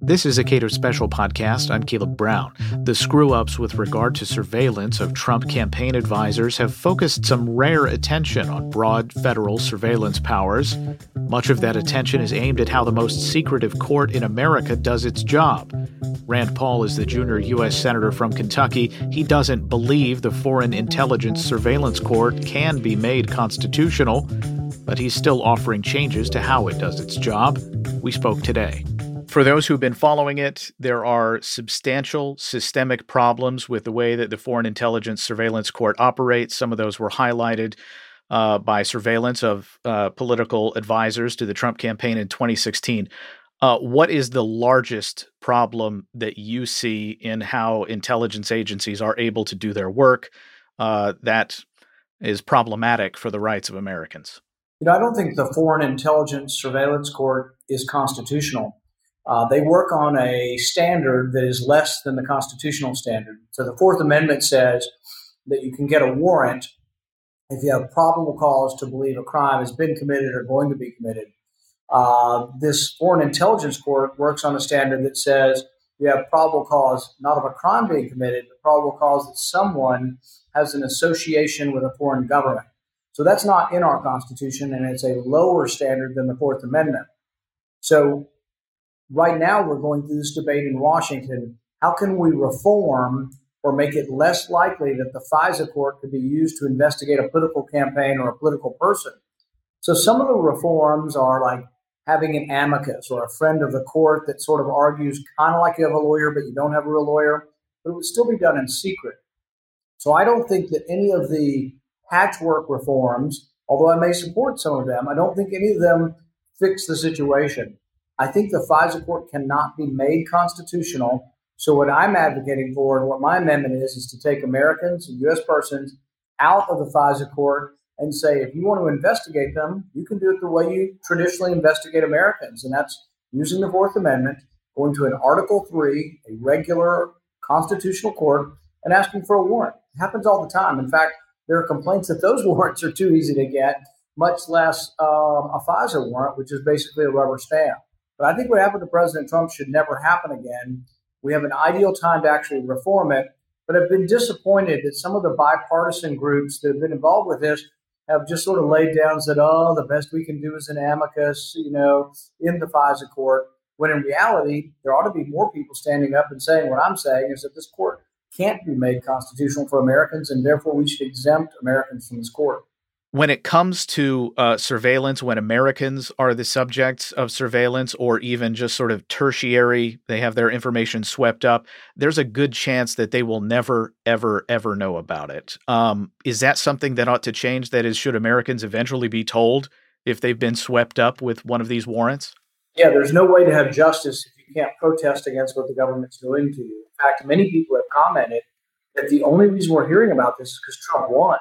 This is a Cato Special podcast. I'm Caleb Brown. The screw ups with regard to surveillance of Trump campaign advisors have focused some rare attention on broad federal surveillance powers. Much of that attention is aimed at how the most secretive court in America does its job. Rand Paul is the junior U.S. Senator from Kentucky. He doesn't believe the Foreign Intelligence Surveillance Court can be made constitutional, but he's still offering changes to how it does its job. We spoke today. For those who've been following it, there are substantial systemic problems with the way that the Foreign Intelligence Surveillance Court operates. Some of those were highlighted uh, by surveillance of uh, political advisors to the Trump campaign in 2016. Uh, what is the largest problem that you see in how intelligence agencies are able to do their work uh, that is problematic for the rights of Americans? You know, I don't think the Foreign Intelligence Surveillance Court is constitutional. Uh, they work on a standard that is less than the constitutional standard. So the Fourth Amendment says that you can get a warrant if you have probable cause to believe a crime has been committed or going to be committed. Uh, this Foreign Intelligence Court works on a standard that says you have probable cause not of a crime being committed, but probable cause that someone has an association with a foreign government. So that's not in our Constitution, and it's a lower standard than the Fourth Amendment. So right now we're going through this debate in Washington. How can we reform or make it less likely that the FISA court could be used to investigate a political campaign or a political person? So some of the reforms are like having an amicus or a friend of the court that sort of argues kind of like you have a lawyer, but you don't have a real lawyer, but it would still be done in secret. So I don't think that any of the patchwork reforms, although I may support some of them, I don't think any of them fix the situation. I think the FISA court cannot be made constitutional. So what I'm advocating for and what my amendment is is to take Americans and U.S. persons out of the FISA court and say if you want to investigate them, you can do it the way you traditionally investigate Americans, and that's using the Fourth Amendment, going to an Article Three, a regular constitutional court, and asking for a warrant. It happens all the time. In fact, there are complaints that those warrants are too easy to get, much less um, a FISA warrant, which is basically a rubber stamp. But I think what happened to President Trump should never happen again. We have an ideal time to actually reform it, but I've been disappointed that some of the bipartisan groups that have been involved with this have just sort of laid down and said, oh, the best we can do is an amicus, you know, in the FISA court. When in reality, there ought to be more people standing up and saying what I'm saying is that this court can't be made constitutional for Americans, and therefore we should exempt Americans from this court when it comes to uh, surveillance, when Americans are the subjects of surveillance or even just sort of tertiary, they have their information swept up, there's a good chance that they will never, ever, ever know about it. Um, is that something that ought to change? That is, should Americans eventually be told if they've been swept up with one of these warrants? Yeah, there's no way to have justice if you can't protest against what the government's doing to you. In fact, many people have commented that the only reason we're hearing about this is because Trump won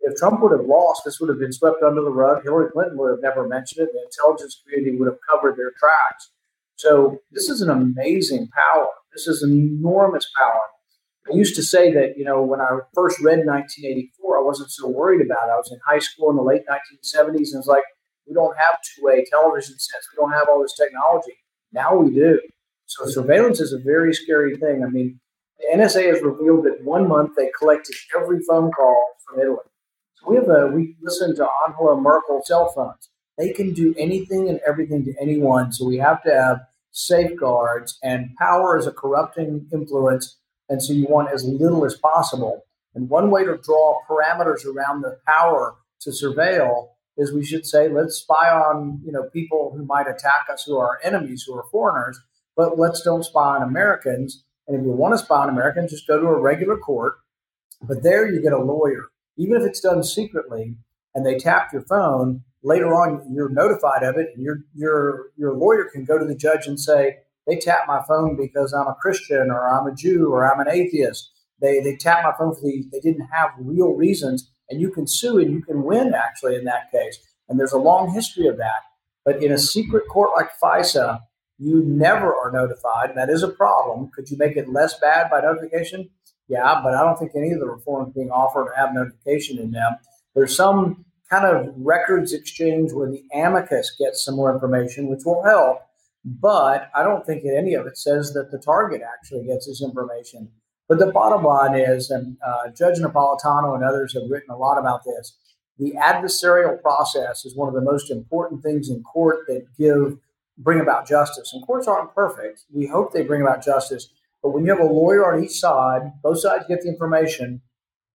if Trump would have lost, this would have been swept under the rug. Hillary Clinton would have never mentioned it. The intelligence community would have covered their tracks. So this is an amazing power. This is an enormous power. I used to say that, you know, when I first read 1984, I wasn't so worried about it. I was in high school in the late 1970s, and it's like, we don't have two-way television sets. We don't have all this technology. Now we do. So surveillance is a very scary thing. I mean, the NSA has revealed that one month they collected every phone call from Italy. We have a we listen to Angela Merkel cell phones. They can do anything and everything to anyone. So we have to have safeguards and power is a corrupting influence. And so you want as little as possible. And one way to draw parameters around the power to surveil is we should say, let's spy on, you know, people who might attack us who are enemies, who are foreigners, but let's don't spy on Americans. And if you want to spy on Americans, just go to a regular court. But there you get a lawyer even if it's done secretly and they tap your phone, later on you're notified of it and your your your lawyer can go to the judge and say, they tap my phone because I'm a Christian or I'm a Jew or I'm an atheist. They they tap my phone for the They didn't have real reasons, and you can sue and you can win actually in that case. And there's a long history of that. But in a secret court like FISA, you never are notified, and that is a problem. Could you make it less bad by notification? Yeah, but I don't think any of the reforms being offered have notification in them. There's some kind of records exchange where the amicus gets some more information, which will help. But I don't think any of it says that the target actually gets this information. But the bottom line is, and uh, Judge Napolitano and others have written a lot about this, the adversarial process is one of the most important things in court that give bring about justice. And courts aren't perfect. We hope they bring about justice. But when you have a lawyer on each side, both sides get the information.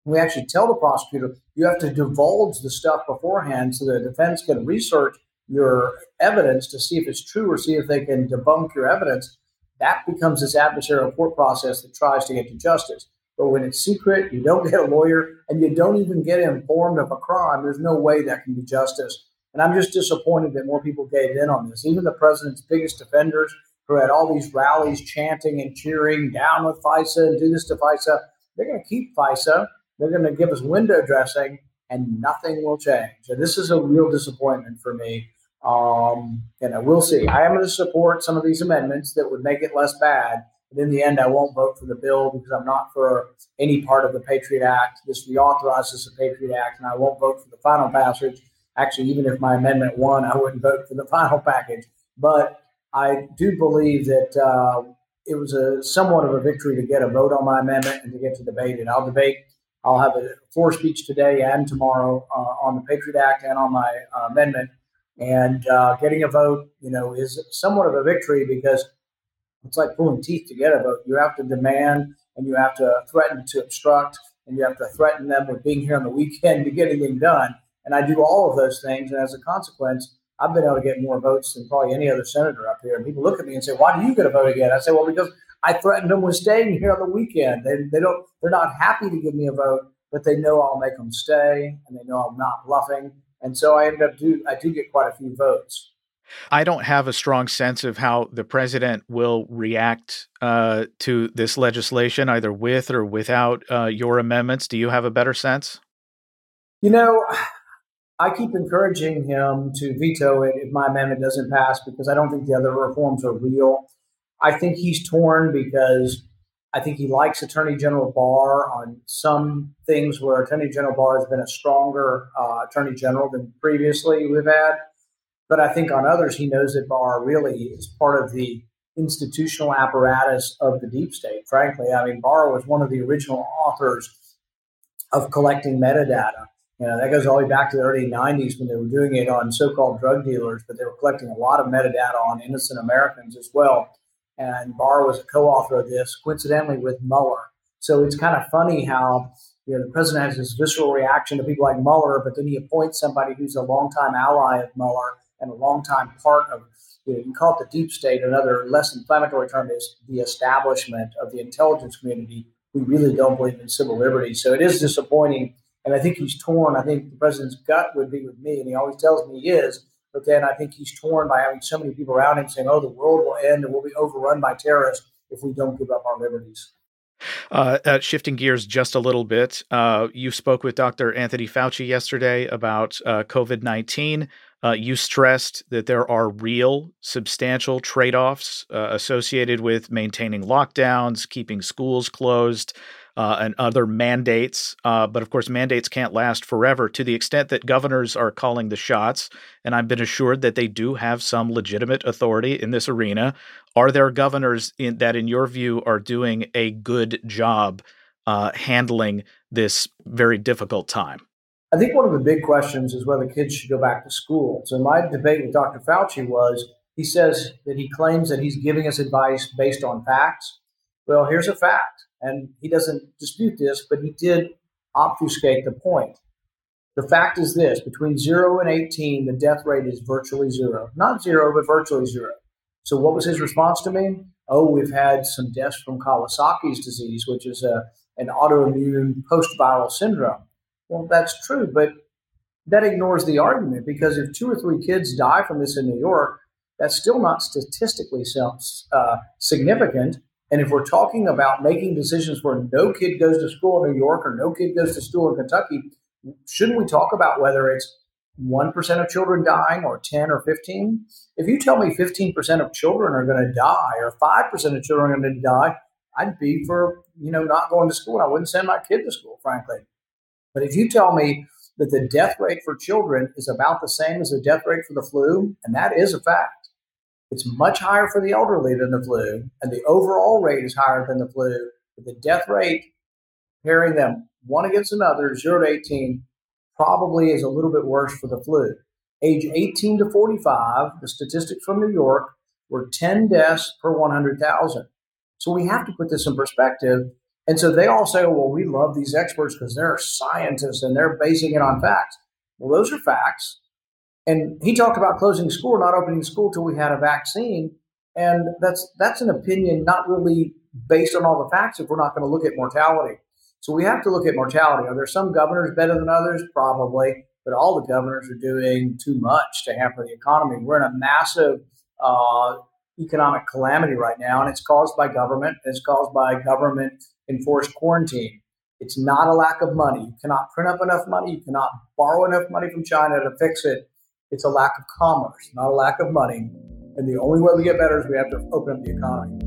We actually tell the prosecutor you have to divulge the stuff beforehand so the defense can research your evidence to see if it's true or see if they can debunk your evidence. That becomes this adversarial court process that tries to get to justice. But when it's secret, you don't get a lawyer, and you don't even get informed of a crime, there's no way that can be justice. And I'm just disappointed that more people gave in on this. Even the president's biggest defenders, who had all these rallies chanting and cheering down with FISA and do this to FISA, they're going to keep FISA. They're going to give us window dressing, and nothing will change. And this is a real disappointment for me. Um, you know, we'll see. I am going to support some of these amendments that would make it less bad. But in the end, I won't vote for the bill because I'm not for any part of the Patriot Act. This reauthorizes the Patriot Act, and I won't vote for the final passage. Actually, even if my amendment won, I wouldn't vote for the final package. But I do believe that uh, it was a somewhat of a victory to get a vote on my amendment and to get to debate it. I'll debate. I'll have a floor speech today and tomorrow uh, on the Patriot Act and on my uh, amendment. And uh, getting a vote, you know, is somewhat of a victory because it's like pulling teeth to get a vote. You have to demand and you have to threaten to obstruct and you have to threaten them with being here on the weekend to get anything done. And I do all of those things. And as a consequence, I've been able to get more votes than probably any other senator up here. And people look at me and say, "Why do you get a vote again?" I say, "Well, because I threatened them with staying here on the weekend. They, they don't. They're not happy to give me a vote, but they know I'll make them stay, and they know I'm not bluffing. And so I end up do. I do get quite a few votes. I don't have a strong sense of how the president will react uh, to this legislation, either with or without uh, your amendments. Do you have a better sense? You know, I keep encouraging him to veto it if my amendment doesn't pass because I don't think the other reforms are real. I think he's torn because I think he likes Attorney General Barr on some things where Attorney General Barr has been a stronger uh, Attorney General than previously we've had. But I think on others, he knows that Barr really is part of the institutional apparatus of the deep state. Frankly, I mean, Barr was one of the original authors of collecting metadata. You know, that goes all the way back to the early 90s when they were doing it on so called drug dealers, but they were collecting a lot of metadata on innocent Americans as well. And Barr was a co author of this, coincidentally, with Mueller. So it's kind of funny how you know, the president has this visceral reaction to people like Mueller, but then he appoints somebody who's a longtime ally of Mueller and a longtime part of, you, know, you call it the deep state. Another less inflammatory term is the establishment of the intelligence community who really don't believe in civil liberties. So it is disappointing. And I think he's torn. I think the president's gut would be with me, and he always tells me he is. But then I think he's torn by having so many people around him saying, oh, the world will end and we'll be overrun by terrorists if we don't give up our liberties. Uh, uh, shifting gears just a little bit, uh, you spoke with Dr. Anthony Fauci yesterday about uh, COVID 19. Uh, you stressed that there are real, substantial trade offs uh, associated with maintaining lockdowns, keeping schools closed, uh, and other mandates. Uh, but of course, mandates can't last forever to the extent that governors are calling the shots. And I've been assured that they do have some legitimate authority in this arena. Are there governors in, that, in your view, are doing a good job uh, handling this very difficult time? I think one of the big questions is whether kids should go back to school. So my debate with Dr. Fauci was he says that he claims that he's giving us advice based on facts. Well, here's a fact, and he doesn't dispute this, but he did obfuscate the point. The fact is this between 0 and 18, the death rate is virtually zero. Not zero, but virtually zero. So, what was his response to me? Oh, we've had some deaths from Kawasaki's disease, which is a, an autoimmune post viral syndrome. Well, that's true, but that ignores the argument because if two or three kids die from this in New York, that's still not statistically uh, significant. And if we're talking about making decisions where no kid goes to school in New York or no kid goes to school in Kentucky, shouldn't we talk about whether it's 1% of children dying or 10 or 15? If you tell me 15% of children are going to die or 5% of children are going to die, I'd be for, you know, not going to school. I wouldn't send my kid to school, frankly. But if you tell me that the death rate for children is about the same as the death rate for the flu, and that is a fact, It's much higher for the elderly than the flu, and the overall rate is higher than the flu. But the death rate, pairing them one against another, 0 to 18, probably is a little bit worse for the flu. Age 18 to 45, the statistics from New York were 10 deaths per 100,000. So we have to put this in perspective. And so they all say, oh, well, we love these experts because they're scientists and they're basing it on facts. Well, those are facts. And he talked about closing school, not opening school till we had a vaccine. And that's that's an opinion not really based on all the facts if we're not going to look at mortality. So we have to look at mortality. Are there some governors better than others? Probably, but all the governors are doing too much to hamper the economy. We're in a massive uh, economic calamity right now, and it's caused by government. It's caused by government enforced quarantine. It's not a lack of money. You cannot print up enough money. You cannot borrow enough money from China to fix it. It's a lack of commerce, not a lack of money. And the only way we get better is we have to open up the economy.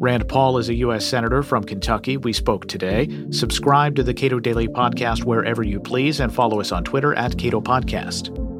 Rand Paul is a U.S. Senator from Kentucky. We spoke today. Subscribe to the Cato Daily Podcast wherever you please and follow us on Twitter at Cato Podcast.